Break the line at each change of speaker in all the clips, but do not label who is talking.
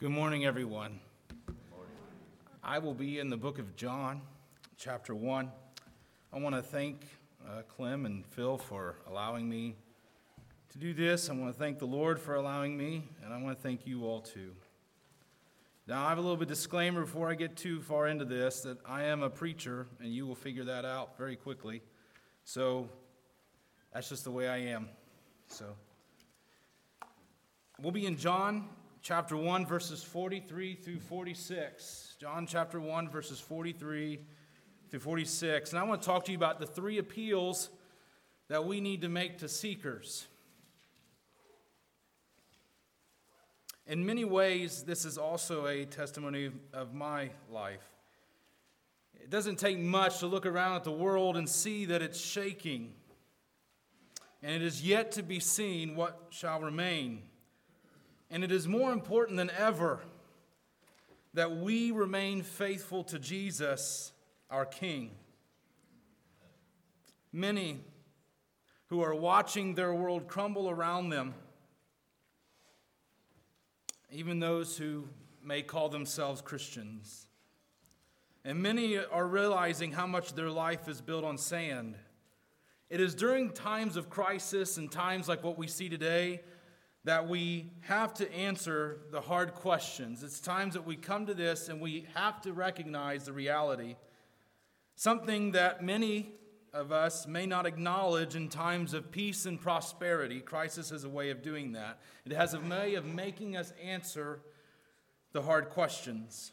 Good morning, everyone. I will be in the book of John, chapter 1. I want to thank uh, Clem and Phil for allowing me to do this. I want to thank the Lord for allowing me, and I want to thank you all too. Now, I have a little bit of disclaimer before I get too far into this that I am a preacher, and you will figure that out very quickly. So that's just the way I am. So we'll be in John chapter 1, verses 43 through 46. John chapter 1, verses 43 through 46. And I want to talk to you about the three appeals that we need to make to seekers. In many ways, this is also a testimony of my life. It doesn't take much to look around at the world and see that it's shaking. And it is yet to be seen what shall remain. And it is more important than ever that we remain faithful to Jesus, our King. Many who are watching their world crumble around them, even those who may call themselves Christians. And many are realizing how much their life is built on sand. It is during times of crisis and times like what we see today that we have to answer the hard questions. It's times that we come to this and we have to recognize the reality. Something that many of us may not acknowledge in times of peace and prosperity. Crisis has a way of doing that, it has a way of making us answer the hard questions.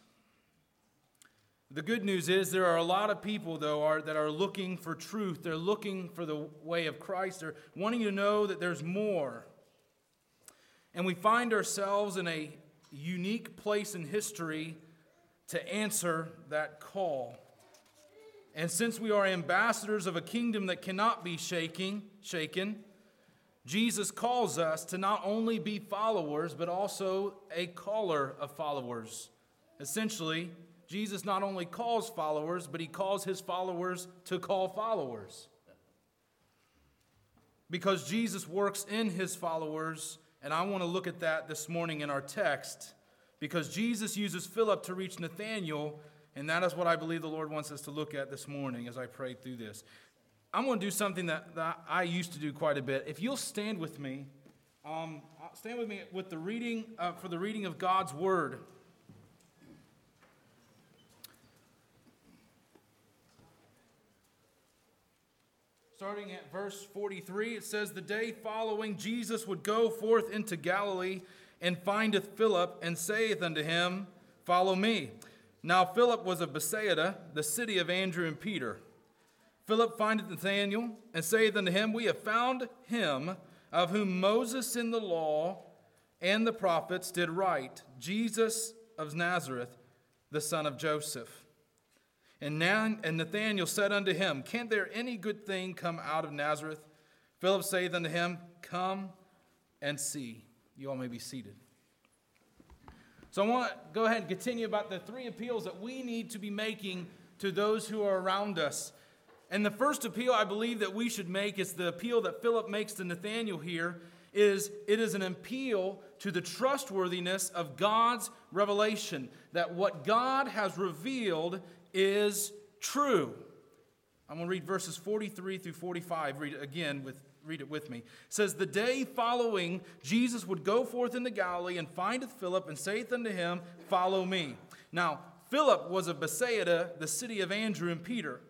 The good news is there are a lot of people, though, are, that are looking for truth. They're looking for the way of Christ. They're wanting to know that there's more. And we find ourselves in a unique place in history to answer that call. And since we are ambassadors of a kingdom that cannot be shaking, shaken, Jesus calls us to not only be followers, but also a caller of followers. Essentially, Jesus not only calls followers, but he calls his followers to call followers. Because Jesus works in his followers and I want to look at that this morning in our text because Jesus uses Philip to reach Nathanael, and that is what I believe the Lord wants us to look at this morning as I pray through this. I'm going to do something that, that I used to do quite a bit. If you'll stand with me, um, stand with me with the reading uh, for the reading of God's word. Starting at verse 43, it says, The day following, Jesus would go forth into Galilee and findeth Philip and saith unto him, Follow me. Now Philip was of Bethsaida, the city of Andrew and Peter. Philip findeth Nathanael and saith unto him, We have found him of whom Moses in the law and the prophets did write, Jesus of Nazareth, the son of Joseph. And, and Nathanael said unto him, Can't there any good thing come out of Nazareth? Philip saith unto him, Come and see. You all may be seated. So I want to go ahead and continue about the three appeals that we need to be making to those who are around us. And the first appeal I believe that we should make is the appeal that Philip makes to Nathanael here is it is an appeal to the trustworthiness of God's revelation that what God has revealed is true. I'm going to read verses 43 through 45. Read it again with read it with me. It says, The day following, Jesus would go forth into Galilee and findeth Philip and saith unto him, Follow me. Now, Philip was of Bethsaida, the city of Andrew and Peter.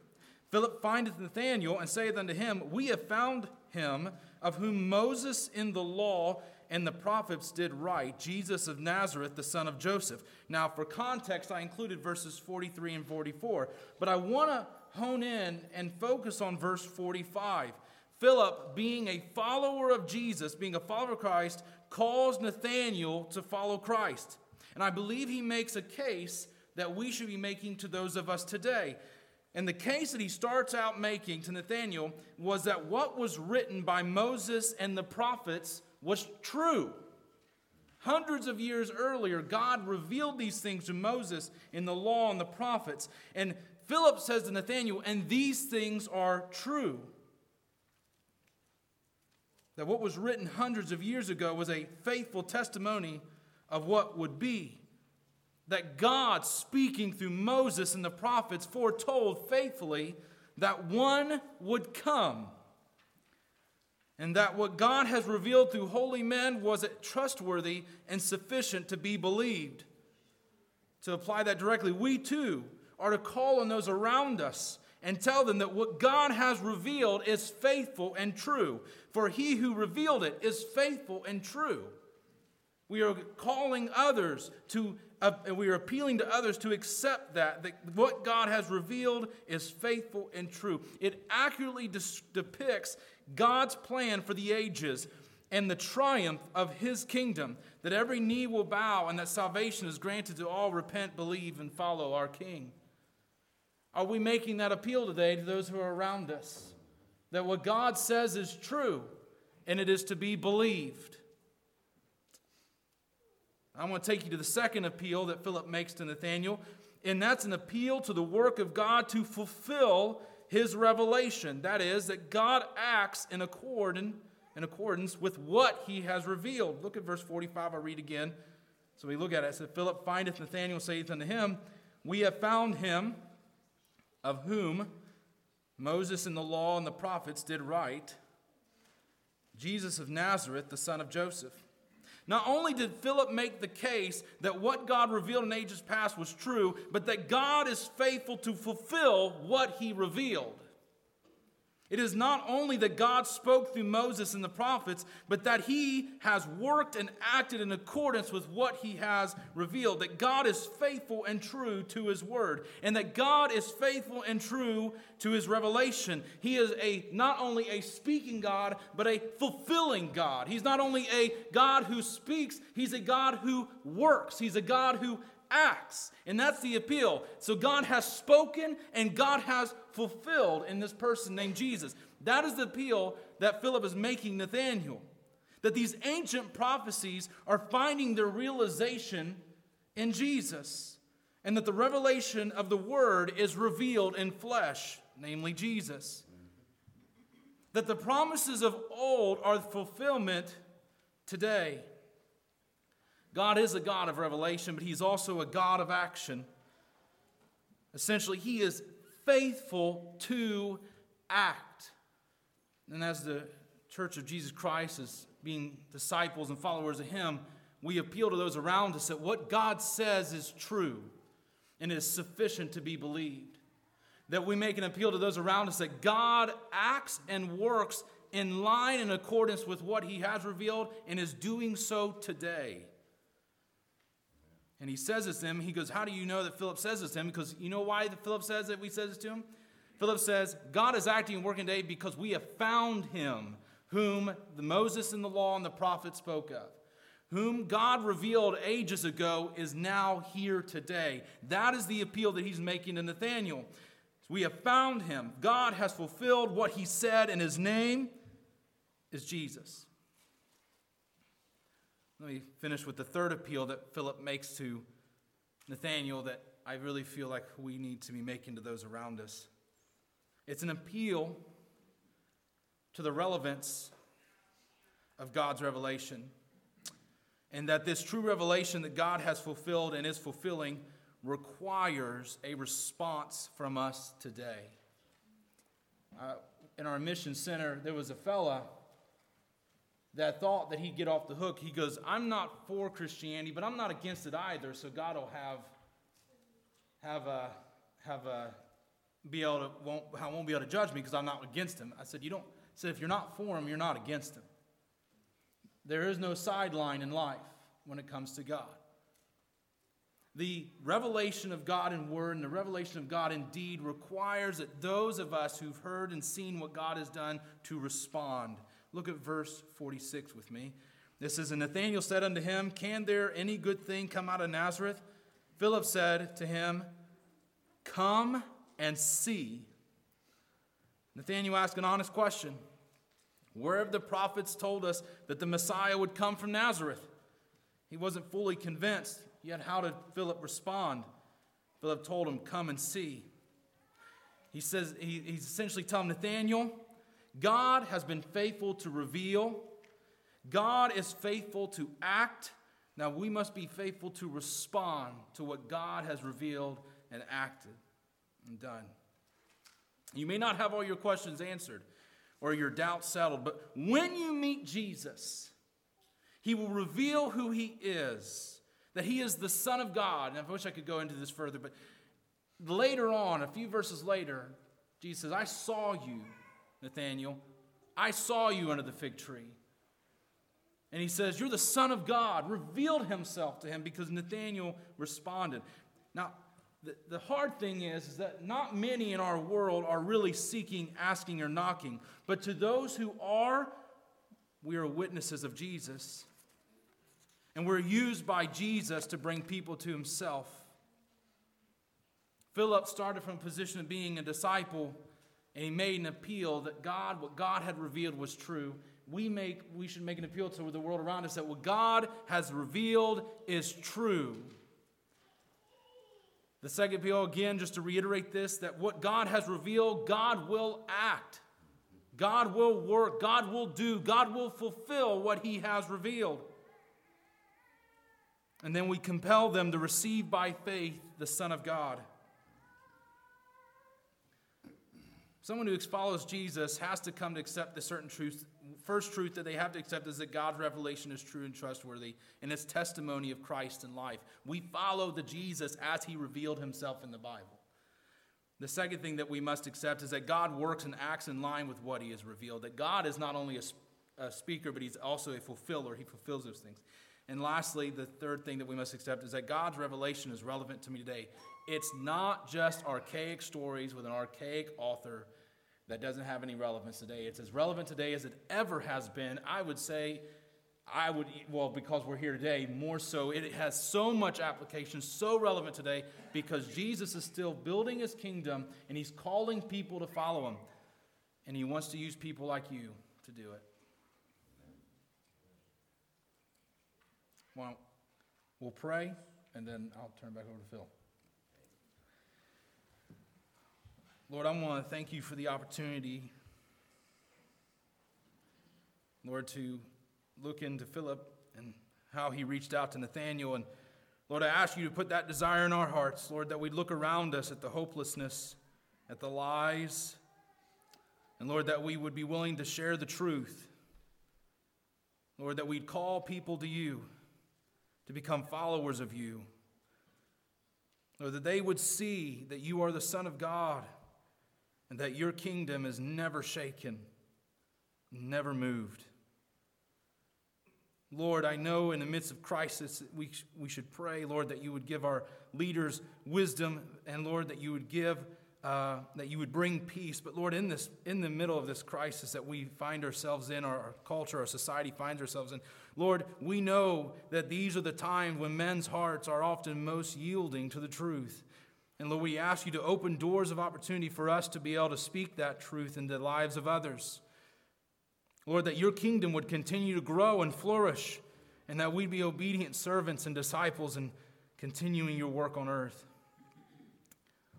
Philip findeth Nathanael and saith unto him, We have found him of whom Moses in the law and the prophets did write, Jesus of Nazareth, the son of Joseph. Now, for context, I included verses 43 and 44, but I want to hone in and focus on verse 45. Philip, being a follower of Jesus, being a follower of Christ, calls Nathanael to follow Christ. And I believe he makes a case that we should be making to those of us today. And the case that he starts out making to Nathanael was that what was written by Moses and the prophets was true. Hundreds of years earlier, God revealed these things to Moses in the law and the prophets. And Philip says to Nathanael, and these things are true. That what was written hundreds of years ago was a faithful testimony of what would be.
that God, speaking through Moses and the prophets, foretold faithfully that one would come. And that what God has revealed through holy men was it trustworthy and sufficient to be believed. To apply that directly, we too are to call on those around us and tell them that what God has revealed is faithful and true. For he who revealed it is faithful and true. We are calling others to, uh, we are appealing to others to accept that, that what God has revealed is faithful and true. It accurately depicts God's plan for the ages and the triumph of his kingdom, that every knee will bow and that salvation is granted to all repent, believe, and follow our King. Are we making that appeal today to those who are around us? That what God says is true and it is to be believed. I want to take you to the second appeal that Philip makes to Nathanael, and that's an appeal to the work of God to fulfill his revelation. That is, that God acts in, accord in accordance with what he has revealed. Look at verse 45, I'll read again. So we look at it. It says, Philip findeth Nathanael, saith unto him, We have found him of whom Moses and the law and the prophets did write, Jesus of Nazareth, the son of Joseph. Not only did Philip make the case that what God revealed in ages past was true, but that God is faithful to fulfill what he revealed. It is not only that God spoke through Moses and the prophets, but that he has worked and acted in accordance with what he has revealed. That God is faithful and true to his word, and that God is faithful and true to his revelation. He is a not only a speaking God, but a fulfilling God. He's not only a God who speaks, he's a God who works. He's a God who acts. And that's the appeal. So God has spoken and God has fulfilled in this person named Jesus. That is the appeal that Philip is making Nathanael. That these ancient prophecies are finding their realization in Jesus. And that the revelation of the Word is revealed in flesh, namely Jesus. That the promises of old are fulfillment today. God is a God of revelation, but He's also a God of action. Essentially, He is faithful to act. And as the Church of Jesus Christ is being disciples and followers of Him, we appeal to those around us that what God says is true and is sufficient to be believed. That we make an appeal to those around us that God acts and works in line in accordance with what He has revealed and is doing so today. And he says this to him. He goes, How do you know that Philip says this to him? Because you know why Philip says that we says this to him? Philip says, God is acting and working today because we have found him, whom the Moses and the law and the prophets spoke of. Whom God revealed ages ago is now here today. That is the appeal that he's making to Nathanael. We have found him. God has fulfilled what he said, and his name is Jesus. Let me finish with the third appeal that Philip makes to Nathanael that I really feel like we need to be making to those around us. It's an appeal to the relevance of God's revelation. And that this true revelation that God has fulfilled and is fulfilling requires a response from us today. Uh, in our mission center, there was a fella that thought that he'd get off the hook. He goes, I'm not for Christianity, but I'm not against it either, so God will have have a have a be able to won't I won't be able to judge me because I'm not against him. I said, you don't I said if you're not for him, you're not against him. There is no sideline in life when it comes to God. The revelation of God in word and the revelation of God in deed requires that those of us who've heard and seen what God has done to respond Look at verse 46 with me. This says, And Nathanael said unto him, Can there any good thing come out of Nazareth? Philip said to him, Come and see. Nathanael asked an honest question Where have the prophets told us that the Messiah would come from Nazareth? He wasn't fully convinced. Yet, how did Philip respond? Philip told him, Come and see. He says, he, he's essentially telling Nathanael, God has been faithful to reveal, God is faithful to act, Now we must be faithful to respond to what God has revealed and acted and done. You may not have all your questions answered or your doubts settled, but when you meet Jesus, he will reveal who he is, that he is the Son of God. And I wish I could go into this further, but later on, a few verses later, Jesus says, I saw you, Nathanael. I saw you under the fig tree. And he says, You're the Son of God, revealed himself to him because Nathanael responded. Now, the, the hard thing is, is that not many in our world are really seeking, asking, or knocking. But to those who are, we are witnesses of Jesus. And we're used by Jesus to bring people to himself. Philip started from a position of being a disciple, and he made an appeal that God, what God had revealed was true, we, make, we should make an appeal to the world around us that what God has revealed is true. The second appeal, again, just to reiterate this, that what God has revealed, God will act. God will work. God will do. God will fulfill what He has revealed. And then we compel them to receive by faith the Son of God. Someone who follows Jesus has to come to accept the certain truths first truth that they have to accept is that God's revelation is true and trustworthy, and it's testimony of Christ in life. We follow the Jesus as he revealed himself in the Bible. The second thing that we must accept is that God works and acts in line with what he has revealed, that God is not only a, a speaker, but he's also a fulfiller. He fulfills those things. And lastly, the third thing that we must accept is that God's revelation is relevant to me today. It's not just archaic stories with an archaic author that doesn't have any relevance today. It's as relevant today as it ever has been. I would say, I would, well, because we're here today, more so. It has so much application, so relevant today, because Jesus is still building his kingdom and he's calling people to follow him. And he wants to use people like you to do it. Well, we'll pray and then I'll turn back over to Phil. Lord, I want to thank you for the opportunity, Lord, to look into Philip and how he reached out to Nathanael. And Lord, I ask you to put that desire in our hearts, Lord, that we'd look around us at the hopelessness, at the lies, and Lord, that we would be willing to share the truth. Lord, that we'd call people to you to become followers of you. Lord, that they would see that you are the Son of God and that your kingdom is never shaken, never moved. Lord, I know in the midst of crisis we, we should pray, Lord, that you would give our leaders wisdom, and Lord, that you would give, uh, that you would bring peace. But Lord, in this, in the middle of this crisis that we find ourselves in, our, our culture, our society finds ourselves in, Lord, we know that these are the times when men's hearts are often most yielding to the truth. And Lord, we ask you to open doors of opportunity for us to be able to speak that truth into the lives of others. Lord, that your kingdom would continue to grow and flourish, and that we'd be obedient servants and disciples in continuing your work on earth.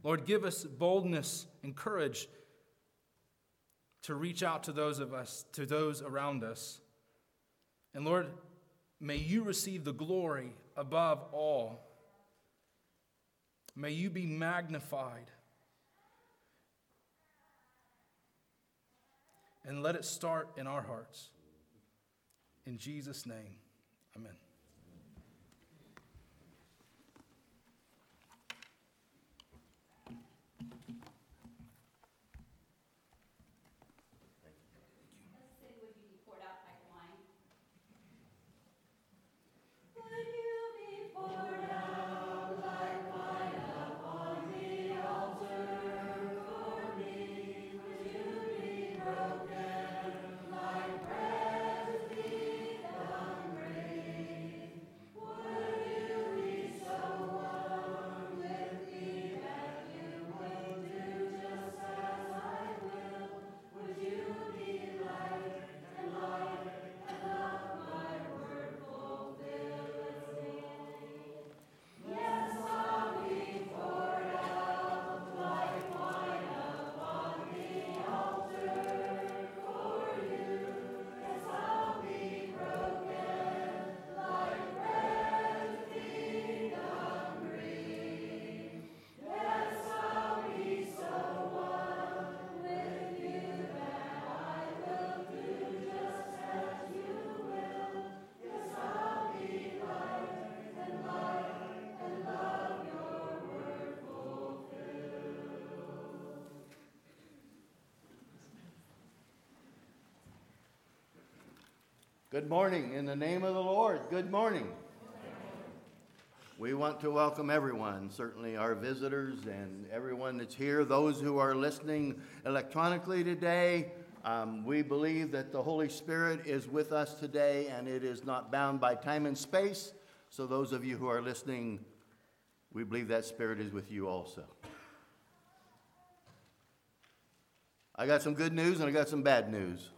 Lord, give us boldness and courage to reach out to those of us, to those around us. And Lord, may you receive the glory above all. May you be magnified. And let it start in our hearts. In Jesus' name, amen.
Good morning. In the name of the Lord, good morning. We want to welcome everyone, certainly our visitors and everyone that's here, those who are listening electronically today. Um, we believe that the Holy Spirit is with us today and it is not bound by time and space. So, those of you who are listening, we believe that Spirit is with you also. I got some good news and I got some bad news.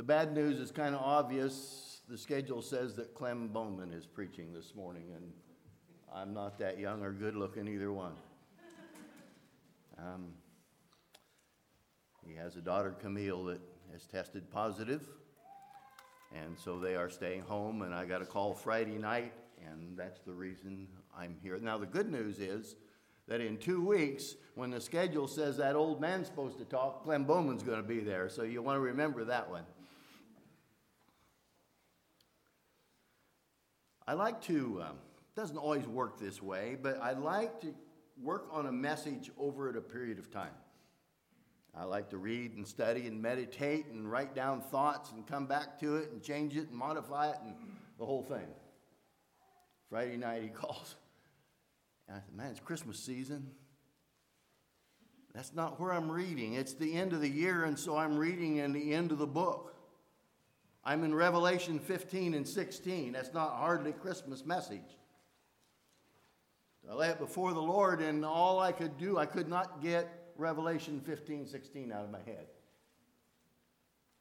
The bad news is kind of obvious. The schedule says that Clem Bowman is preaching this morning, and I'm not that young or good looking, either one. Um, he has a daughter, Camille, that has tested positive, and so they are staying home. And I got a call Friday night, and that's the reason I'm here. Now, the good news is that in two weeks, when the schedule says that old man's supposed to talk, Clem Bowman's going to be there, so you want to remember that one. I like to, um, doesn't always work this way, but I like to work on a message over a period of time. I like to read and study and meditate and write down thoughts and come back to it and change it and modify it and the whole thing. Friday night he calls. And I said, man, it's Christmas season. That's not where I'm reading. It's the end of the year, and so I'm reading in the end of the book. I'm in Revelation 15 and 16. That's not hardly Christmas message. I lay it before the Lord, and all I could do, I could not get Revelation 15, 16 out of my head.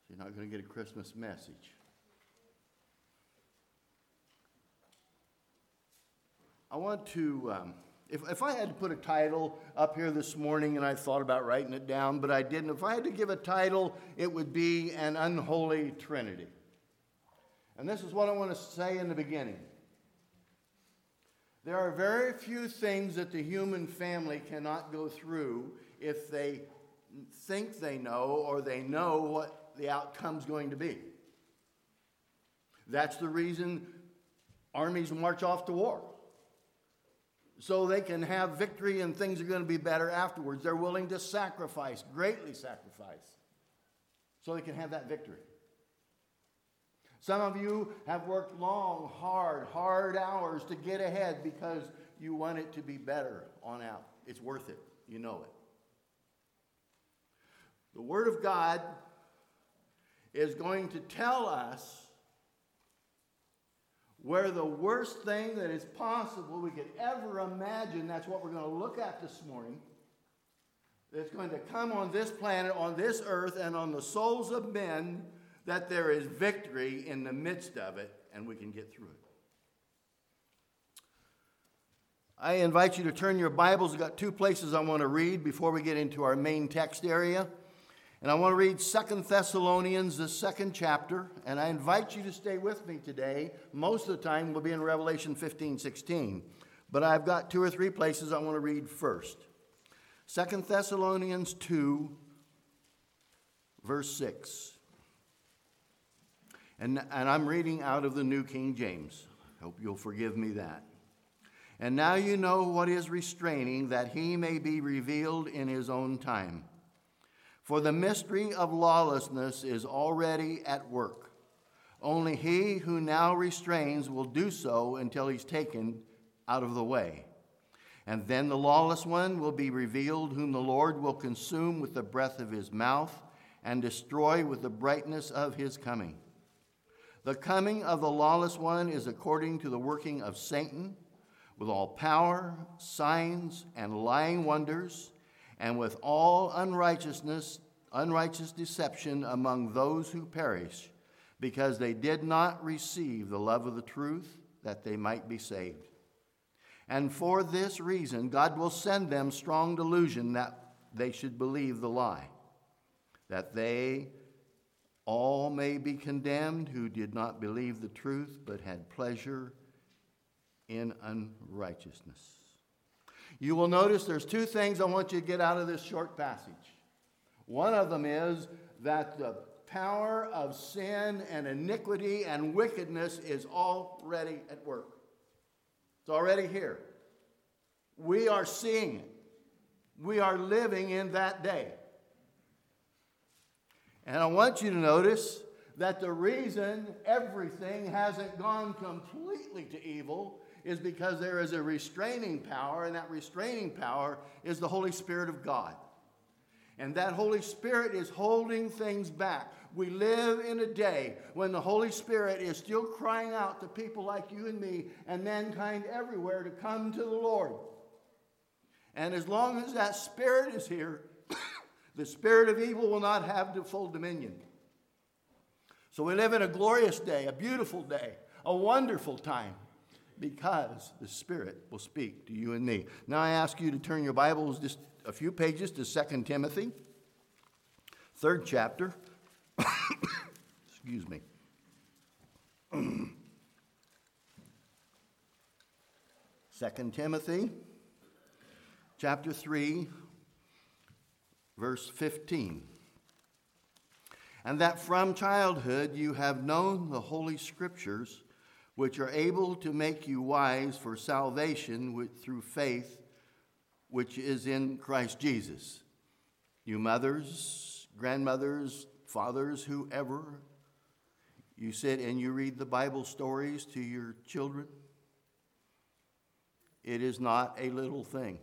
You're not going to get a Christmas message. I want to, um, if, if I had to put a title up here this morning, and I thought about writing it down, but I didn't, if I had to give a title, it would be An Unholy Trinity. And this is what I want to say in the beginning. There are very few things that the human family cannot go through if they think they know or they know what the outcome's going to be. That's the reason armies march off to war so they can have victory and things are going to be better afterwards. They're willing to sacrifice, greatly sacrifice, so they can have that victory. Some of you have worked long, hard, hard hours to get ahead because you want it to be better on out. It's worth it. You know it. The Word of God is going to tell us where the worst thing that is possible we could ever imagine, that's what we're going to look at this morning, that's going to come on this planet, on this earth, and on the souls of men, that there is victory in the midst of it, and we can get through it. I invite you to turn your Bibles. I've got two places I want to read before we get into our main text area. And I want to read Second Thessalonians, the second chapter, and I invite you to stay with me today. Most of the time we'll be in Revelation 15, 16. But I've got two or three places I want to read first. Second Thessalonians 2, verse 6. And, and I'm reading out of the New King James. Hope you'll forgive me that. And now you know what is restraining, that he may be revealed in his own time. For the mystery of lawlessness is already at work. Only he who now restrains will do so until he's taken out of the way. And then the lawless one will be revealed, whom the Lord will consume with the breath of his mouth and destroy with the brightness of his coming. The coming of the lawless one is according to the working of Satan, with all power, signs, and lying wonders and with all unrighteousness, unrighteous deception among those who perish, because they did not receive the love of the truth that they might be saved. And for this reason, God will send them strong delusion that they should believe the lie, that they all may be condemned who did not believe the truth but had pleasure in unrighteousness. You will notice there's two things I want you to get out of this short passage. One of them is that the power of sin and iniquity and wickedness is already at work. It's already here. We are seeing it. We are living in that day. And I want you to notice that the reason everything hasn't gone completely to evil is because there is a restraining power, and that restraining power is the Holy Spirit of God. And that Holy Spirit is holding things back. We live in a day when the Holy Spirit is still crying out to people like you and me and mankind everywhere to come to the Lord. And as long as that Spirit is here, the spirit of evil will not have the full dominion. So we live in a glorious day, a beautiful day, a wonderful time because the Spirit will speak to you and me. Now I ask you to turn your Bibles just a few pages to 2 Timothy, third chapter. Excuse me. Second Timothy chapter 3 verse 15 and that from childhood you have known the holy scriptures which are able to make you wise for salvation through faith which is in Christ Jesus. You mothers, grandmothers, fathers, whoever, you sit and you read the Bible stories to your children. It is not a little thing.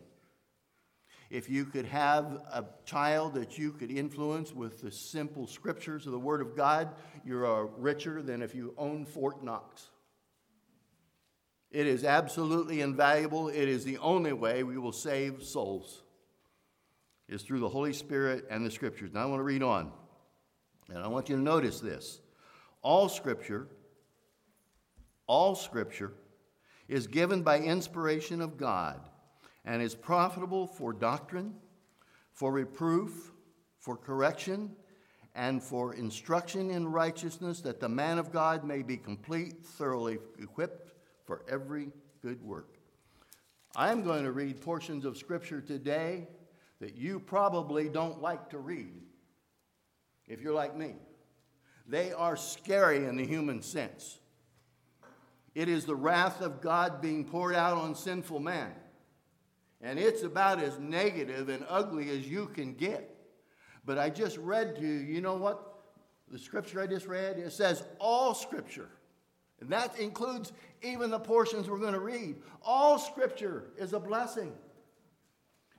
If you could have a child that you could influence with the simple scriptures of the Word of God, you're uh, richer than if you own Fort Knox. It is absolutely invaluable. It is the only way we will save souls, is through the Holy Spirit and the Scriptures. Now I want to read on, and I want you to notice this. All Scripture, all Scripture is given by inspiration of God and is profitable for doctrine, for reproof, for correction, and for instruction in righteousness, that the man of God may be complete, thoroughly equipped for every good work. I am going to read portions of Scripture today that you probably don't like to read if you're like me. They are scary in the human sense. It is the wrath of God being poured out on sinful man. And it's about as negative and ugly as you can get. But I just read to you, you know what? The scripture I just read, it says all scripture and that includes even the portions we're going to read. All scripture is a blessing.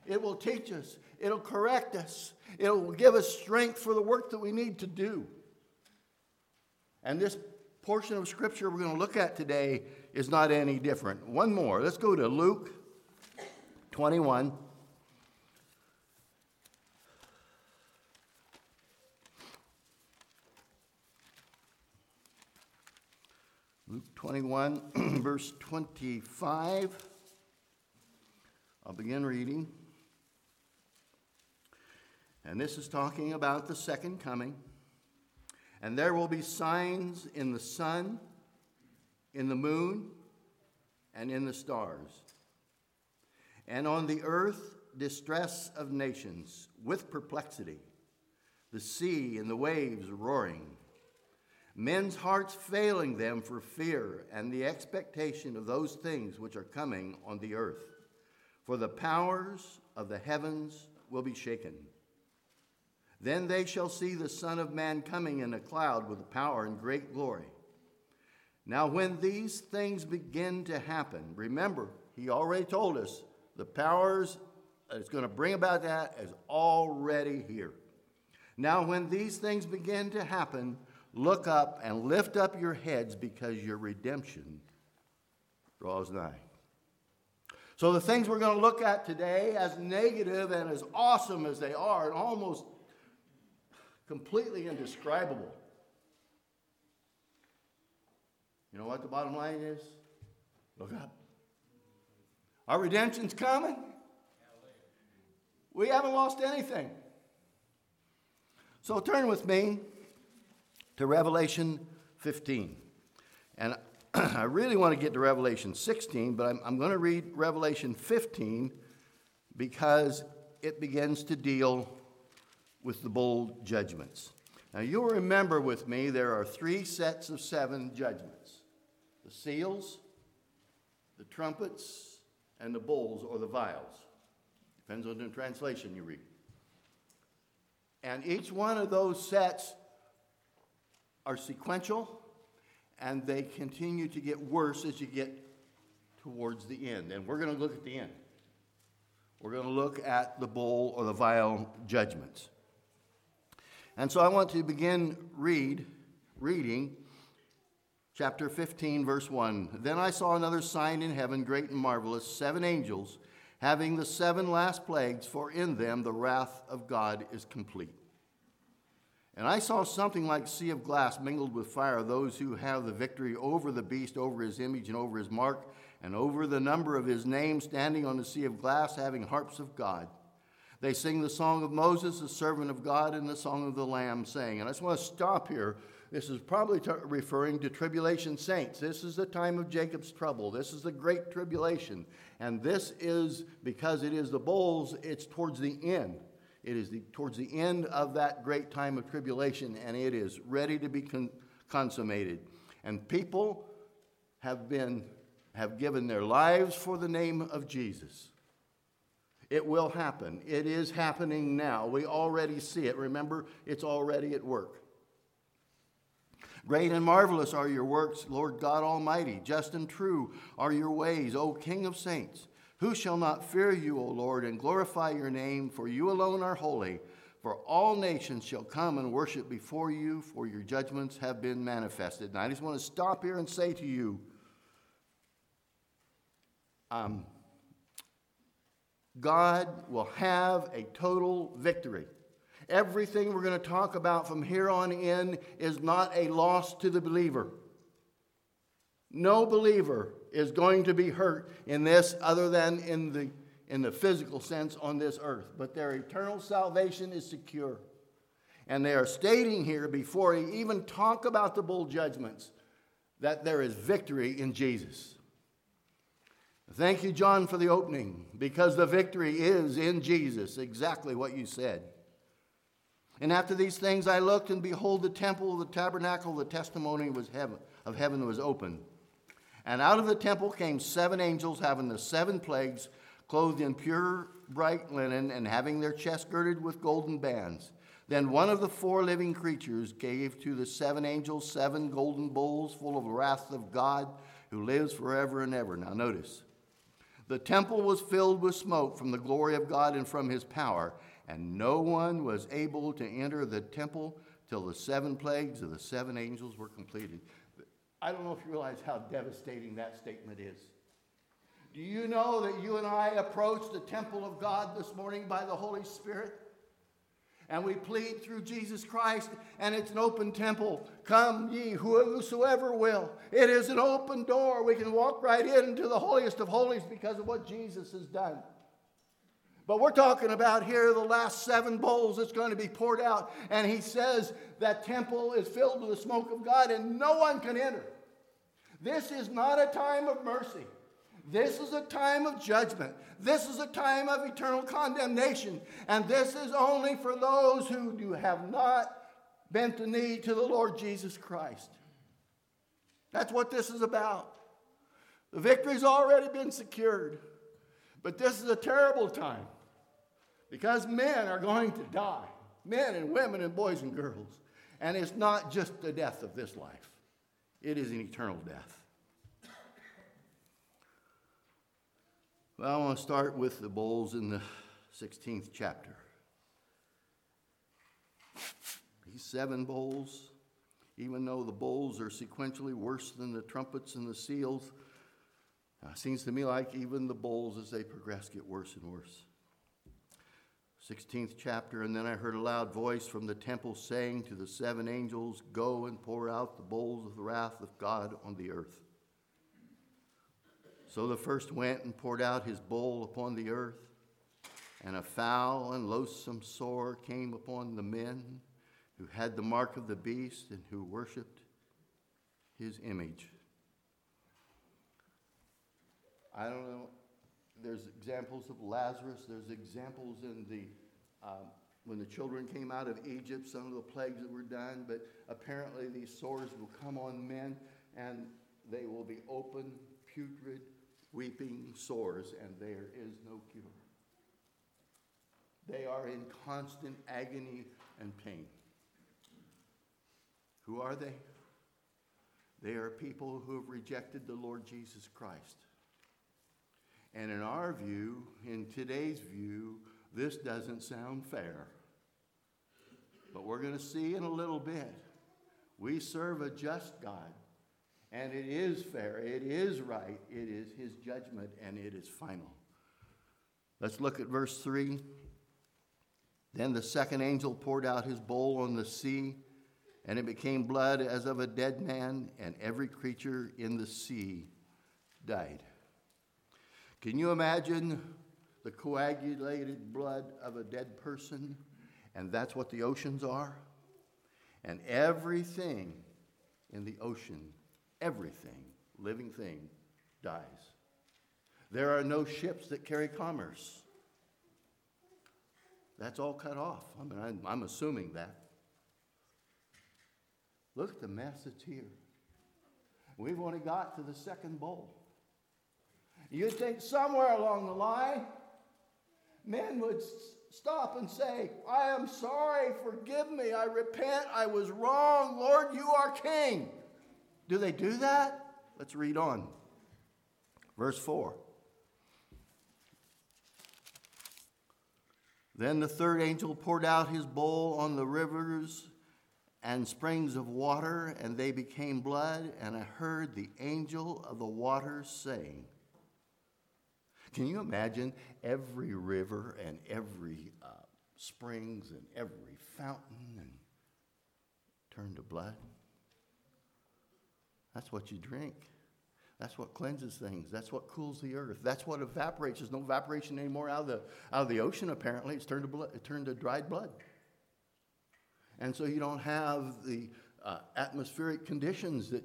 It will teach us, it'll correct us, it will give us strength for the work that we need to do. And this portion of scripture we're going to look at today is not any different. One more. Let's go to Luke 21. Luke 21, verse 25. I'll begin reading. And this is talking about the second coming. And there will be signs in the sun, in the moon, and in the stars. And on the earth, distress of nations with perplexity, the sea and the waves roaring men's hearts failing them for fear and the expectation of those things which are coming on the earth. For the powers of the heavens will be shaken. Then they shall see the Son of Man coming in a cloud with power and great glory. Now, when these things begin to happen, remember, he already told us the powers that's going to bring about that is already here. Now, when these things begin to happen, Look up and lift up your heads because your redemption draws nigh. So, the things we're going to look at today, as negative and as awesome as they are, and almost completely indescribable. You know what the bottom line is? Look up. Our redemption's coming. We haven't lost anything. So, turn with me to Revelation 15. And I really want to get to Revelation 16, but I'm, I'm going to read Revelation 15 because it begins to deal with the bowl judgments. Now, you'll remember with me there are three sets of seven judgments the seals, the trumpets, and the bowls or the vials. Depends on the translation you read. And each one of those sets are sequential and they continue to get worse as you get towards the end. And we're going to look at the end. We're going to look at the bowl or the vial judgments. And so I want to begin read reading chapter 15 verse 1. Then I saw another sign in heaven great and marvelous, seven angels having the seven last plagues, for in them the wrath of God is complete. And I saw something like sea of glass mingled with fire, those who have the victory over the beast, over his image, and over his mark, and over the number of his name, standing on the sea of glass, having harps of God. They sing the song of Moses, the servant of God, and the song of the Lamb, saying, and I just want to stop here. This is probably t- referring to tribulation saints. This is the time of Jacob's trouble. This is the great tribulation. And this is, because it is the bowls, it's towards the end. It is the, towards the end of that great time of tribulation, and it is ready to be con- consummated. And people have been have given their lives for the name of Jesus. It will happen. It is happening now. We already see it. Remember, it's already at work. Great and marvelous are your works, Lord God Almighty. Just and true are your ways, O King of saints. Who shall not fear you, O Lord, and glorify your name? For you alone are holy. For all nations shall come and worship before you, for your judgments have been manifested. And I just want to stop here and say to you um, God will have a total victory. Everything we're going to talk about from here on in is not a loss to the believer. No believer is going to be hurt in this other than in the, in the physical sense on this earth, but their eternal salvation is secure. And they are stating here before he even talk about the bowl judgments that there is victory in Jesus. Thank you, John, for the opening, because the victory is in Jesus, exactly what you said. And after these things I looked, and behold, the temple of the tabernacle the testimony was heaven, of heaven was open. And out of the temple came seven angels having the seven plagues, clothed in pure bright linen, and having their chests girded with golden bands. Then one of the four living creatures gave to the seven angels seven golden bowls full of the wrath of God, who lives forever and ever. Now, notice the temple was filled with smoke from the glory of God and from his power, and no one was able to enter the temple till the seven plagues of the seven angels were completed. I don't know if you realize how devastating that statement is. Do you know that you and I approach the temple of God this morning by the Holy Spirit? And we plead through Jesus Christ, and it's an open temple. Come ye, whosoever will. It is an open door. We can walk right in into the holiest of holies because of what Jesus has done. But we're talking about here the last seven bowls that's going to be poured out. And he says that temple is filled with the smoke of God and no one can enter. This is not a time of mercy. This is a time of judgment. This is a time of eternal condemnation. And this is only for those who do have not bent the knee to the Lord Jesus Christ. That's what this is about. The victory's already been secured. But this is a terrible time because men are going to die men and women and boys and girls. And it's not just the death of this life, it is an eternal death. Well, I want to start with the bowls in the 16th chapter. These seven bowls, even though the bowls are sequentially worse than the trumpets and the seals, uh, seems to me like even the bowls as they progress get worse and worse. 16th chapter, and then I heard a loud voice from the temple saying to the seven angels, Go and pour out the bowls of the wrath of God on the earth. So the first went and poured out his bowl upon the earth, and a foul and loathsome sore came upon the men who had the mark of the beast and who worshiped his image. I don't know there's examples of Lazarus. There's examples in the um, when the children came out of Egypt, some of the plagues that were done. But apparently, these sores will come on men, and they will be open, putrid, weeping sores, and there is no cure. They are in constant agony and pain. Who are they? They are people who have rejected the Lord Jesus Christ. And in our view, in today's view, this doesn't sound fair. But we're going to see in a little bit. We serve a just God, and it is fair, it is right, it is His judgment, and it is final. Let's look at verse 3. Then the second angel poured out his bowl on the sea, and it became blood as of a dead man, and every creature in the sea died. Can you imagine the coagulated blood of a dead person? And that's what the oceans are. And everything in the ocean, everything, living thing, dies. There are no ships that carry commerce. That's all cut off. I mean, I'm, I'm assuming that. Look at the mess that's here. We've only got to the second bowl. You'd think somewhere along the line, men would stop and say, I am sorry, forgive me, I repent, I was wrong, Lord, you are king. Do they do that? Let's read on. Verse 4. Then the third angel poured out his bowl on the rivers and springs of water, and they became blood. And I heard the angel of the waters saying, Can you imagine every river and every uh, springs and every fountain and turn to blood? That's what you drink. That's what cleanses things. That's what cools the earth. That's what evaporates. There's no evaporation anymore out of the, out of the ocean, apparently. It's turned to, blood, it turned to dried blood. And so you don't have the uh, atmospheric conditions that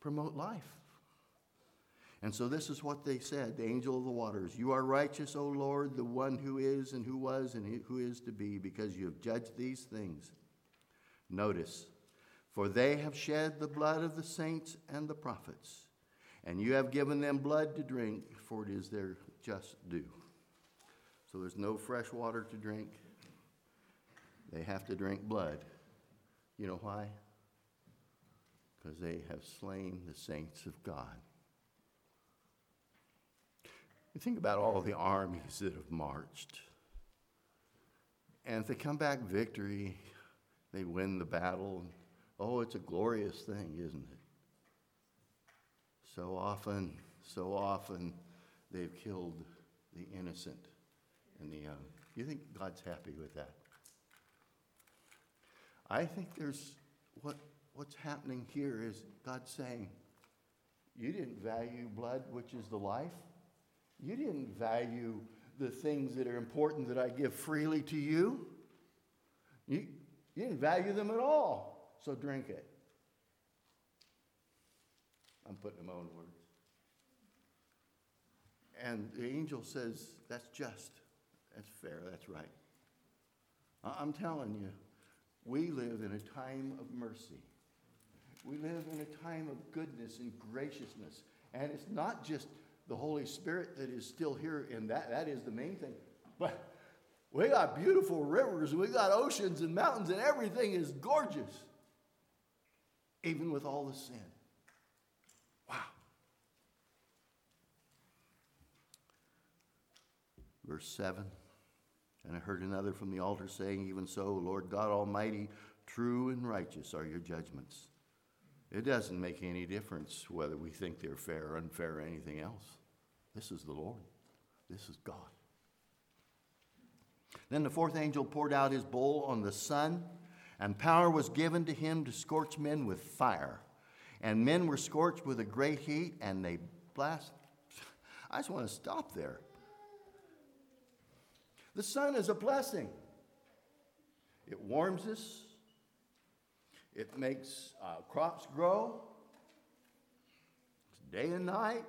promote life. And so this is what they said the angel of the waters You are righteous, O Lord, the one who is and who was and who is to be, because you have judged these things. Notice, for they have shed the blood of the saints and the prophets and you have given them blood to drink, for it is their just due. So there's no fresh water to drink. They have to drink blood. You know why? Because they have slain the saints of God. You think about all the armies that have marched. And if they come back victory, they win the battle. Oh, it's a glorious thing, isn't it? So often, so often, they've killed the innocent and the young. You think God's happy with that? I think there's what, what's happening here is God saying, You didn't value blood, which is the life. You didn't value the things that are important that I give freely to you. You, you didn't value them at all, so drink it. I'm putting my own words. And the angel says, That's just. That's fair. That's right. I'm telling you, we live in a time of mercy. We live in a time of goodness and graciousness. And it's not just the Holy Spirit that is still here, and that, that is the main thing. But we got beautiful rivers, we got oceans and mountains, and everything is gorgeous, even with all the sin. Wow. Verse 7 And I heard another from the altar saying, Even so, Lord God Almighty, true and righteous are your judgments. It doesn't make any difference whether we think they're fair or unfair or anything else. This is the Lord, this is God. Then the fourth angel poured out his bowl on the sun, and power was given to him to scorch men with fire. And men were scorched with a great heat, and they blast. I just want to stop there. The sun is a blessing. It warms us, it makes uh, crops grow, it's day and night.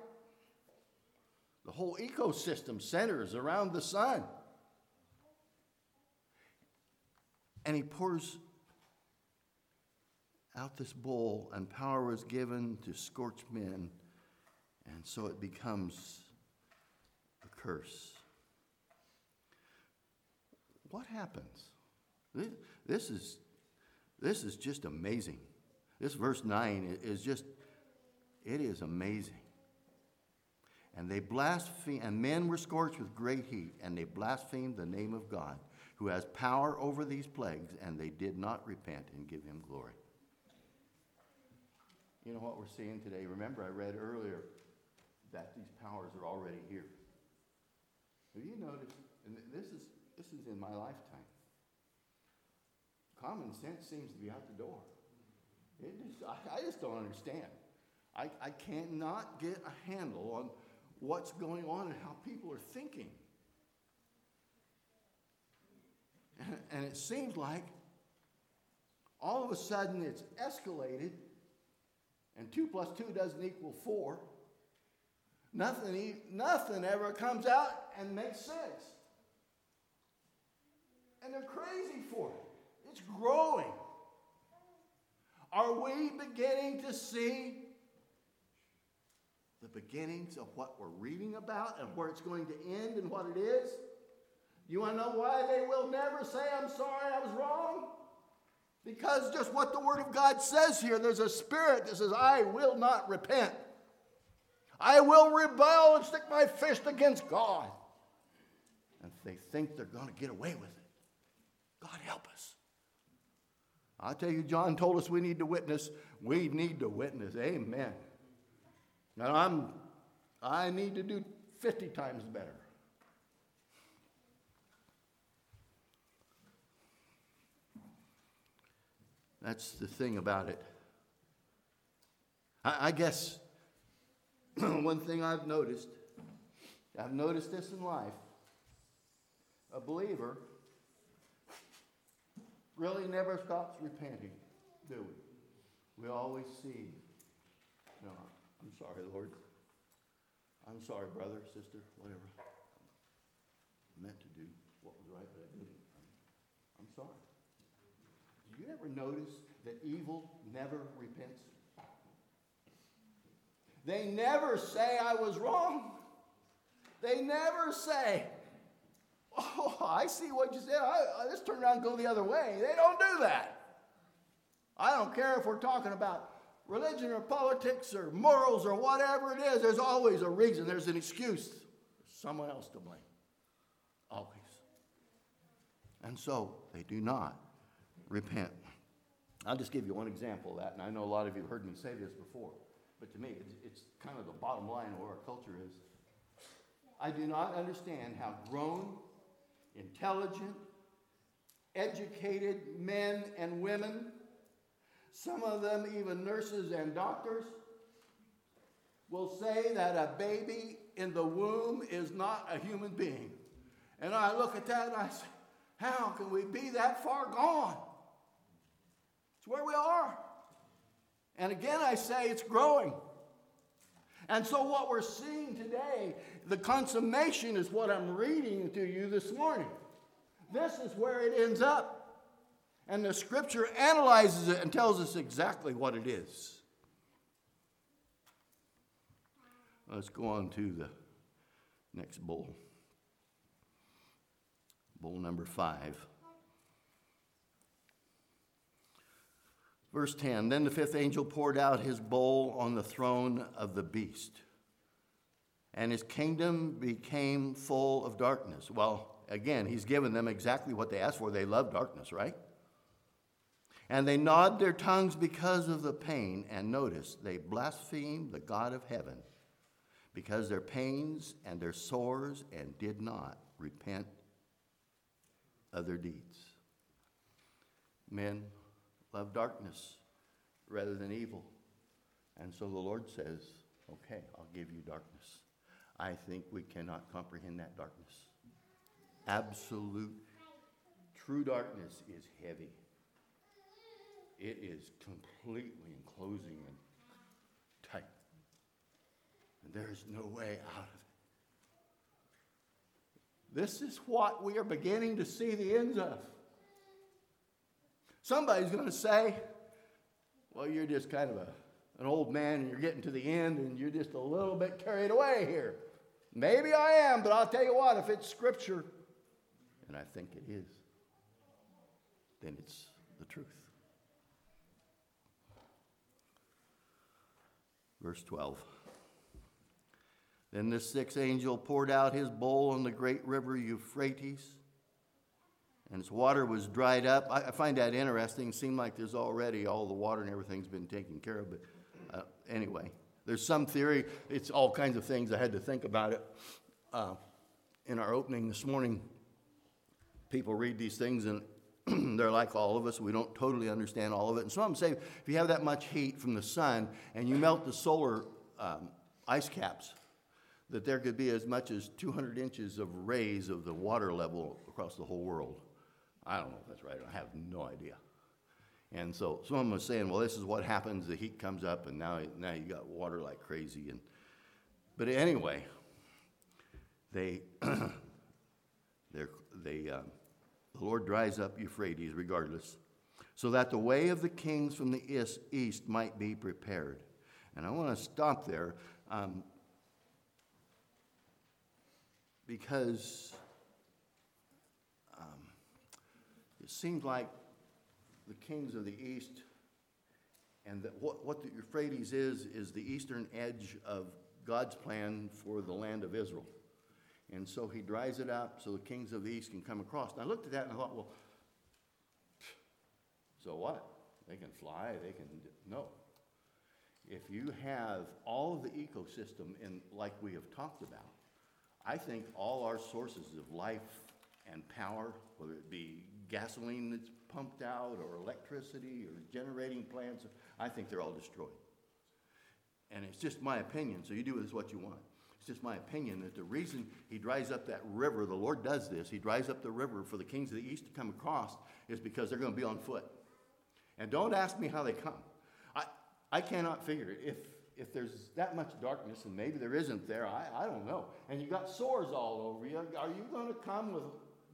The whole ecosystem centers around the sun. And he pours out this bowl, and power was given to scorch men, and so it becomes a curse what happens? This, this, is, this is just amazing. This verse 9 is just, it is amazing. And they blasphemed, and men were scorched with great heat, and they blasphemed the name of God, who has power over these plagues, and they did not repent and give him glory. You know what we're seeing today? Remember, I read earlier that these powers are already here. Have you noticed? And this is, this is in my lifetime. Common sense seems to be out the door. It just, I, I just don't understand. I, I cannot get a handle on what's going on and how people are thinking. And, and it seems like all of a sudden it's escalated, and 2 plus 2 doesn't equal 4. Nothing, nothing ever comes out and makes sense. And they're crazy for it. It's growing. Are we beginning to see the beginnings of what we're reading about and where it's going to end and what it is? You want to know why they will never say, I'm sorry, I was wrong? Because just what the Word of God says here, there's a spirit that says, I will not repent. I will rebel and stick my fist against God. And they think they're going to get away with it. God help us. I tell you, John told us we need to witness. We need to witness. Amen. Now I'm I need to do 50 times better. That's the thing about it. I, I guess one thing I've noticed, I've noticed this in life, a believer really never stops repenting, do we? We always see, I'm sorry, Lord. I'm sorry, brother, sister, whatever. I meant to do what was right, but I didn't. I'm sorry. Do you ever notice that evil never repents? They never say, I was wrong. They never say, Oh, I see what you said. I, let's turn around and go the other way. They don't do that. I don't care if we're talking about religion or politics or morals or whatever it is, there's always a reason, there's an excuse. There's someone else to blame. Always. And so they do not repent. I'll just give you one example of that, and I know a lot of you have heard me say this before. But to me, it's, it's kind of the bottom line of where our culture is. I do not understand how grown, intelligent, educated men and women, some of them even nurses and doctors, will say that a baby in the womb is not a human being. And I look at that and I say, how can we be that far gone? It's where we are. And again, I say it's growing. And so, what we're seeing today, the consummation is what I'm reading to you this morning. This is where it ends up. And the scripture analyzes it and tells us exactly what it is. Let's go on to the next bowl. Bowl number five. Verse 10 Then the fifth angel poured out his bowl on the throne of the beast, and his kingdom became full of darkness. Well, again, he's given them exactly what they asked for. They love darkness, right? And they gnawed their tongues because of the pain, and notice, they blasphemed the God of heaven because their pains and their sores and did not repent of their deeds. Men, love darkness rather than evil. And so the Lord says, okay, I'll give you darkness. I think we cannot comprehend that darkness. Absolute, true darkness is heavy. It is completely enclosing and tight. And there is no way out of it. This is what we are beginning to see the ends of. Somebody's going to say, well, you're just kind of a, an old man and you're getting to the end and you're just a little bit carried away here. Maybe I am, but I'll tell you what, if it's scripture, and I think it is, then it's the truth. Verse 12. Then the sixth angel poured out his bowl on the great river Euphrates, and its water was dried up. I, find that interesting. It seemed like there's already all the water and everything's been taken care of, but uh, anyway, there's some theory. It's all kinds of things. I had to think about it. Uh, in our opening this morning, people read these things and they're like all of us. We don't totally understand all of it. And some of them say if you have that much heat from the sun and you melt the solar um, ice caps, that there could be as much as 200 inches of raise of the water level across the whole world. I don't know if that's right. I have no idea. And so someone was saying, well, this is what happens. The heat comes up, and now, now you got water like crazy. And, but anyway, they, they, um, the Lord dries up Euphrates regardless, so that the way of the kings from the east might be prepared. And I want to stop there um, because um, it seems like the kings of the east and what, what the Euphrates is, is the eastern edge of God's plan for the land of Israel. And so he dries it up so the kings of the east can come across. And I looked at that and I thought, well, so what? They can fly, they can. No. If you have all of the ecosystem in, like we have talked about, I think all our sources of life and power, whether it be gasoline that's pumped out or electricity or generating plants, I think they're all destroyed. And it's just my opinion, so you do with this what you want. It's just my opinion that the reason he dries up that river, the Lord does this, he dries up the river for the kings of the east to come across, is because they're going to be on foot. And don't ask me how they come. I, I cannot figure it. If, if there's that much darkness, and maybe there isn't there, I, I don't know. And you got sores all over you, are you going to come with,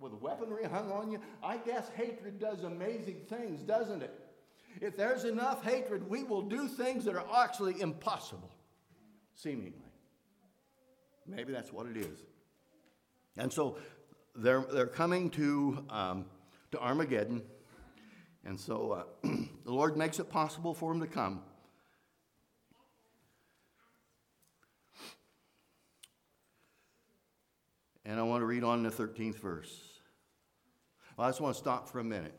with weaponry hung on you? I guess hatred does amazing things, doesn't it? If there's enough hatred, we will do things that are actually impossible, seemingly. Maybe that's what it is. And so they're, they're coming to, um, to Armageddon. And so uh, the Lord makes it possible for them to come. And I want to read on the 13th verse. I just want to stop for a minute.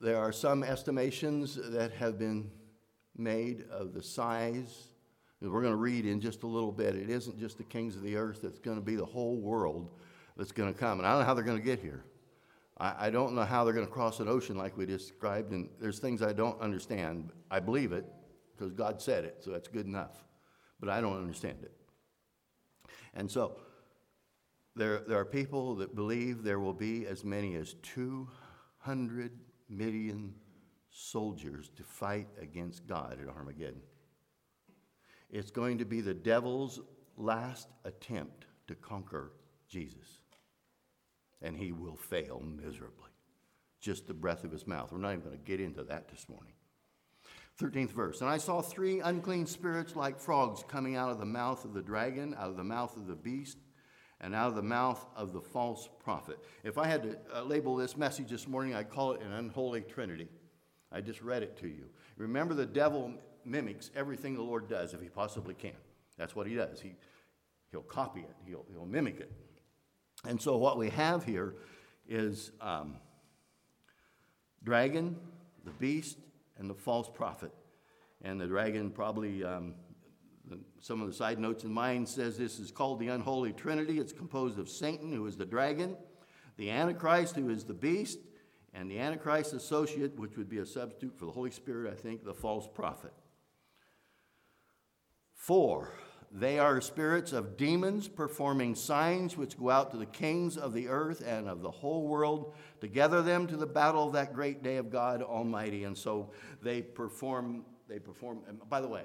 There are some estimations that have been made of the size we're going to read in just a little bit. It isn't just the kings of the earth, it's going to be the whole world that's going to come. And I don't know how they're going to get here. I, I don't know how they're going to cross an ocean like we described, and there's things I don't understand. I believe it because God said it, so that's good enough. But I don't understand it. And so there, there are people that believe there will be as many as 200 million soldiers to fight against God at Armageddon. It's going to be the devil's last attempt to conquer Jesus. And he will fail miserably. Just the breath of his mouth. We're not even going to get into that this morning. 13th verse. And I saw three unclean spirits like frogs coming out of the mouth of the dragon, out of the mouth of the beast, and out of the mouth of the false prophet. If I had to uh, label this message this morning, I'd call it an unholy trinity. I just read it to you. Remember, the devil mimics everything the Lord does if he possibly can. That's what he does. He, he'll copy it, he'll, he'll mimic it. And so what we have here is um, dragon, the beast, and the false prophet. And the dragon probably, um, the, some of the side notes in mine says this is called the unholy trinity. It's composed of Satan, who is the dragon, the Antichrist, who is the beast, and the Antichrist associate, which would be a substitute for the Holy Spirit, I think, the false prophet. Four, they are spirits of demons performing signs which go out to the kings of the earth and of the whole world to gather them to the battle of that great day of God Almighty. And so they perform, they perform, by the way,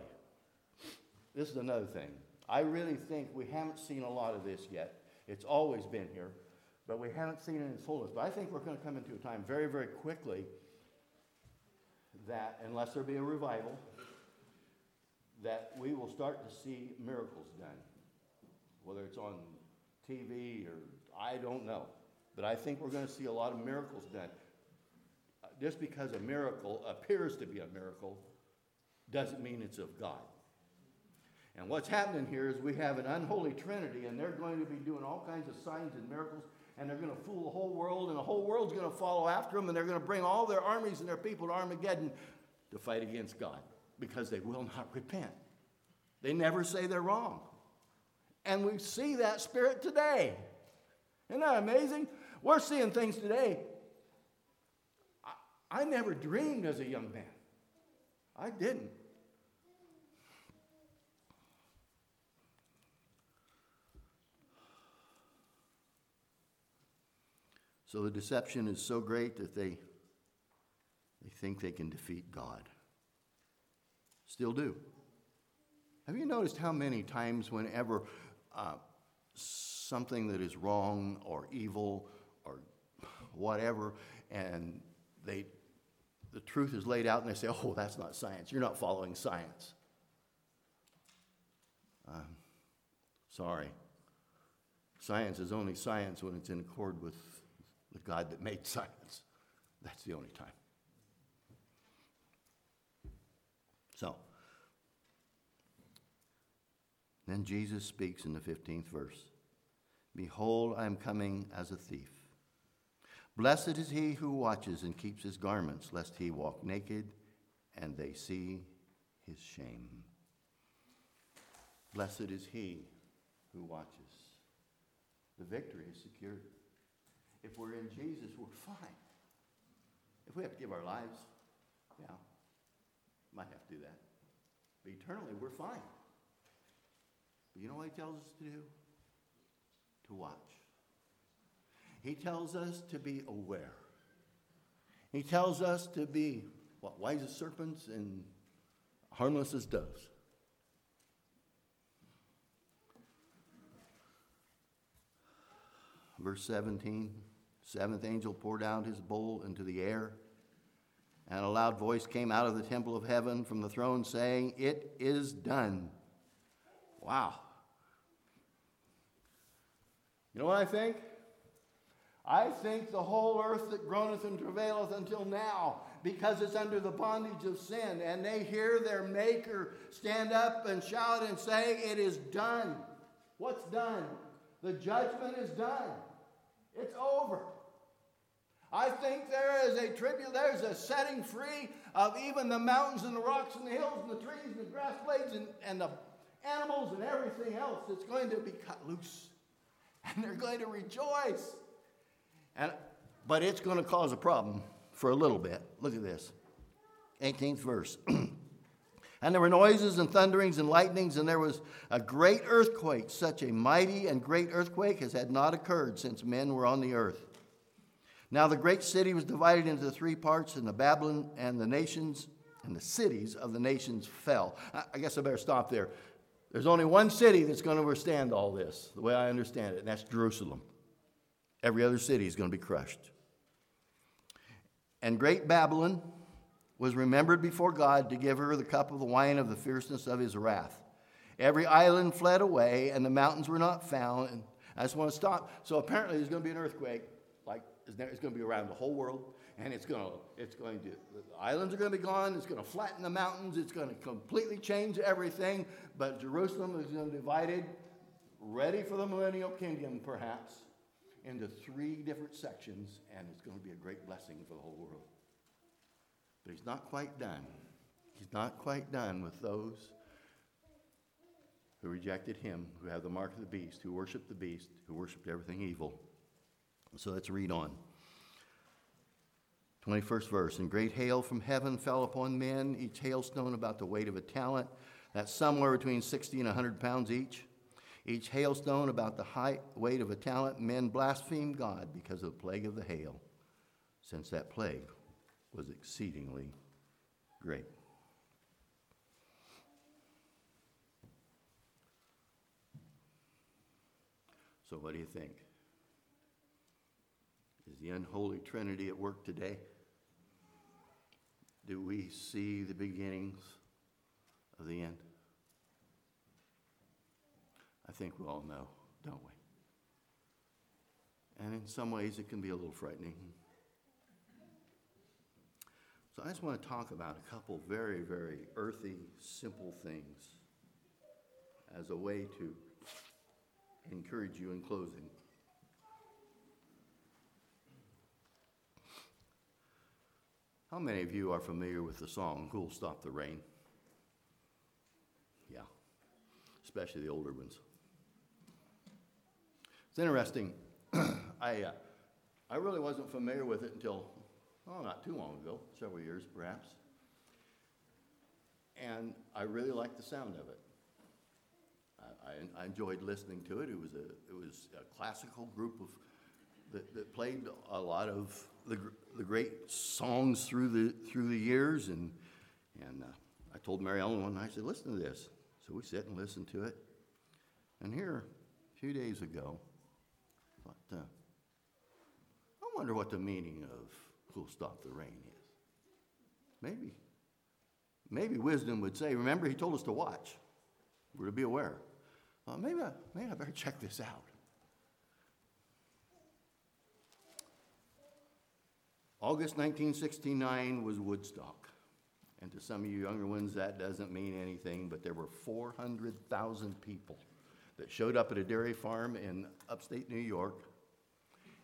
this is another thing. I really think we haven't seen a lot of this yet. It's always been here, but we haven't seen it in its fullness. But I think we're going to come into a time very, very quickly that, unless there be a revival, that we will start to see miracles done, whether it's on TV or I don't know. But I think we're going to see a lot of miracles done. Just because a miracle appears to be a miracle doesn't mean it's of God. And what's happening here is we have an unholy trinity, and they're going to be doing all kinds of signs and miracles, and they're going to fool the whole world, and the whole world's going to follow after them, and they're going to bring all their armies and their people to Armageddon to fight against God because they will not repent. They never say they're wrong. And we see that spirit today. Isn't that amazing? We're seeing things today. I, I never dreamed as a young man. I didn't. So the deception is so great that they, they think they can defeat God. Still do. Have you noticed how many times, whenever uh, something that is wrong or evil or whatever, and they, the truth is laid out, and they say, "Oh, that's not science. You're not following science." Um, sorry. Science is only science when it's in accord with the God that made science. That's the only time. So, then Jesus speaks in the 15th verse Behold, I am coming as a thief. Blessed is he who watches and keeps his garments, lest he walk naked and they see his shame. Blessed is he who watches. The victory is secured. If we're in Jesus, we're fine. If we have to give our lives, yeah, might have to do that. But eternally, we're fine. But you know what he tells us to do? To watch. He tells us to be aware. He tells us to be what wise as serpents and harmless as doves. Verse 17 Seventh angel poured out his bowl into the air, and a loud voice came out of the temple of heaven from the throne saying, It is done. Wow. You know what I think? I think the whole earth that groaneth and travaileth until now, because it's under the bondage of sin, and they hear their Maker stand up and shout and say, It is done. What's done? The judgment is done. It's over. I think there is a tribute, there's a setting free of even the mountains and the rocks and the hills and the trees and the grass blades and, and the animals and everything else that's going to be cut loose. And they're going to rejoice. And, but it's going to cause a problem for a little bit. Look at this 18th verse. and there were noises and thunderings and lightnings, and there was a great earthquake. Such a mighty and great earthquake as had not occurred since men were on the earth. Now the great city was divided into three parts, and the Babylon and the nations and the cities of the nations fell. I guess I better stop there. There's only one city that's going to withstand all this, the way I understand it, and that's Jerusalem. Every other city is going to be crushed. And great Babylon was remembered before God to give her the cup of the wine of the fierceness of his wrath. Every island fled away, and the mountains were not found. And I just want to stop. So apparently, there's going to be an earthquake it's going to be around the whole world, and it's going to, it's going to, the islands are going to be gone, it's going to flatten the mountains, it's going to completely change everything, but Jerusalem is going to be divided, ready for the millennial kingdom, perhaps, into three different sections, and it's going to be a great blessing for the whole world. But he's not quite done. He's not quite done with those who rejected him, who have the mark of the beast, who worshiped the beast, who worshiped everything evil. So let's read on. 21st verse. And great hail from heaven fell upon men, each hailstone about the weight of a talent. That's somewhere between 60 and 100 pounds each. Each hailstone about the height, weight of a talent. Men blasphemed God because of the plague of the hail, since that plague was exceedingly great. So, what do you think? The unholy trinity at work today? Do we see the beginnings of the end? I think we all know, don't we? And in some ways, it can be a little frightening. So I just want to talk about a couple very, very earthy, simple things as a way to encourage you in closing. How many of you are familiar with the song Who'll Stop the Rain? Yeah, especially the older ones. It's interesting. I, uh, I really wasn't familiar with it until, oh, not too long ago, several years perhaps. And I really liked the sound of it. I, I, I enjoyed listening to it. It was a, it was a classical group of, that, that played a lot of the, the great songs through the, through the years. And, and uh, I told Mary Ellen one night, I said, listen to this. So we sit and listen to it. And here, a few days ago, I thought, uh, I wonder what the meaning of who'll stop the rain is. Maybe, maybe wisdom would say, remember, he told us to watch. We're to be aware. Well, maybe, I, maybe I better check this out. August 1969 was Woodstock. And to some of you younger ones, that doesn't mean anything, but there were 400,000 people that showed up at a dairy farm in upstate New York.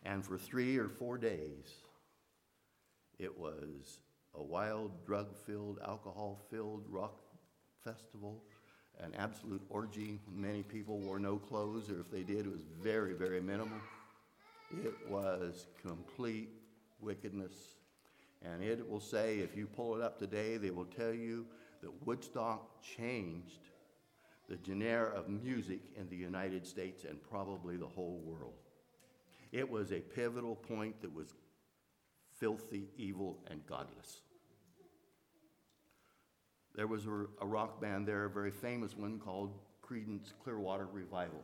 And for three or four days, it was a wild, drug filled, alcohol filled rock festival, an absolute orgy. Many people wore no clothes, or if they did, it was very, very minimal. It was complete wickedness. And it will say, if you pull it up today, they will tell you that Woodstock changed the genre of music in the United States and probably the whole world. It was a pivotal point that was filthy, evil, and godless. There was a, rock band there, a very famous one called Creedence Clearwater Revival.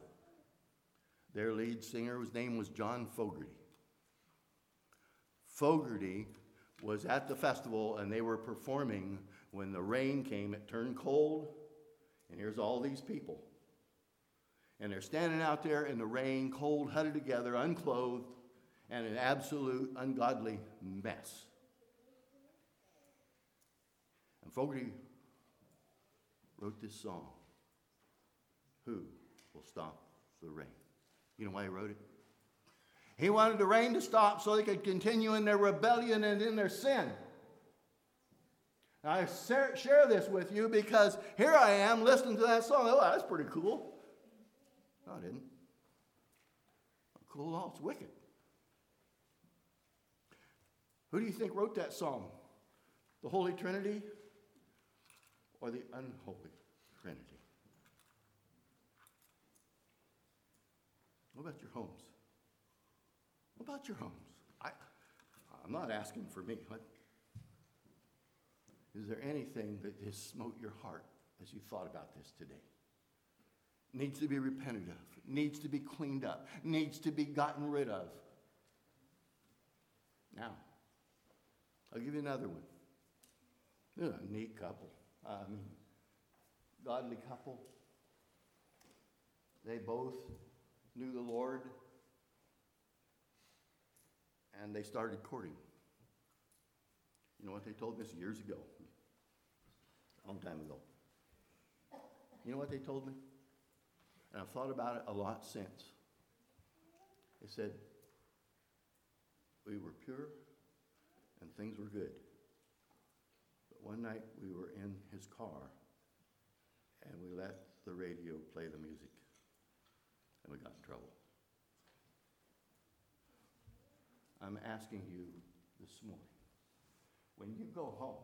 Their lead singer, his name was John Fogerty. Fogerty was at the festival and they were performing when the rain came. It turned cold, and here's all these people. And they're standing out there in the rain, cold, huddled together, unclothed, and an absolute ungodly mess. And Fogerty wrote this song Who will stop the rain? You know why he wrote it? He wanted the rain to stop so they could continue in their rebellion and in their sin. I share this with you because here I am listening to that song. Oh, that's pretty cool. No, I didn't. Cool all. It's wicked. Who do you think wrote that song? The Holy Trinity or the unholy Trinity? What about your homes? About your homes? I, I'm not asking for me. Is there anything that has smote your heart as you thought about this today? Needs to be repented of, needs to be cleaned up, needs to be gotten rid of. Now, I'll give you another one. They're a neat couple. I mean, godly couple. They both knew the Lord and they started courting. You know what they told me years ago? A long time ago. You know what they told me? And I've thought about it a lot since. They said, we were pure and things were good. But one night we were in his car and we let the radio play the music and we got in trouble. I'm asking you this morning when you go home,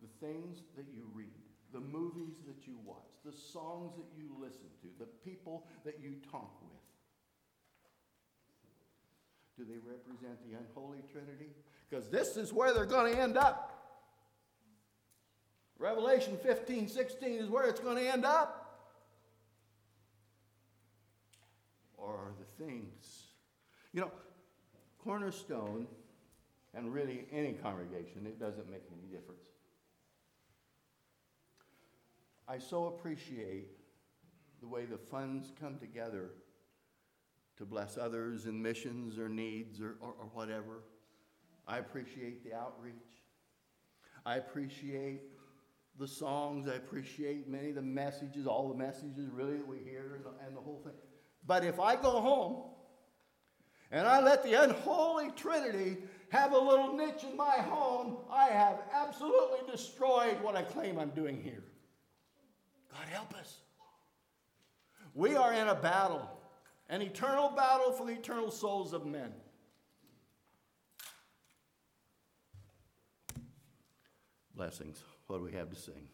the things that you read, the movies that you watch, the songs that you listen to, the people that you talk with, do they represent the unholy Trinity? Because this is where they're going to end up. Revelation 15, 16 is where it's going to end up. Or are the things. You know, Cornerstone, and really any congregation, it doesn't make any difference. I so appreciate the way the funds come together to bless others in missions or needs or, or, or whatever. I appreciate the outreach. I appreciate the songs. I appreciate many of the messages, all the messages really that we hear and the, and the whole thing. But if I go home and I let the unholy Trinity have a little niche in my home, I have absolutely destroyed what I claim I'm doing here. God help us. We are in a battle, an eternal battle for the eternal souls of men. Blessings. What do we have to sing?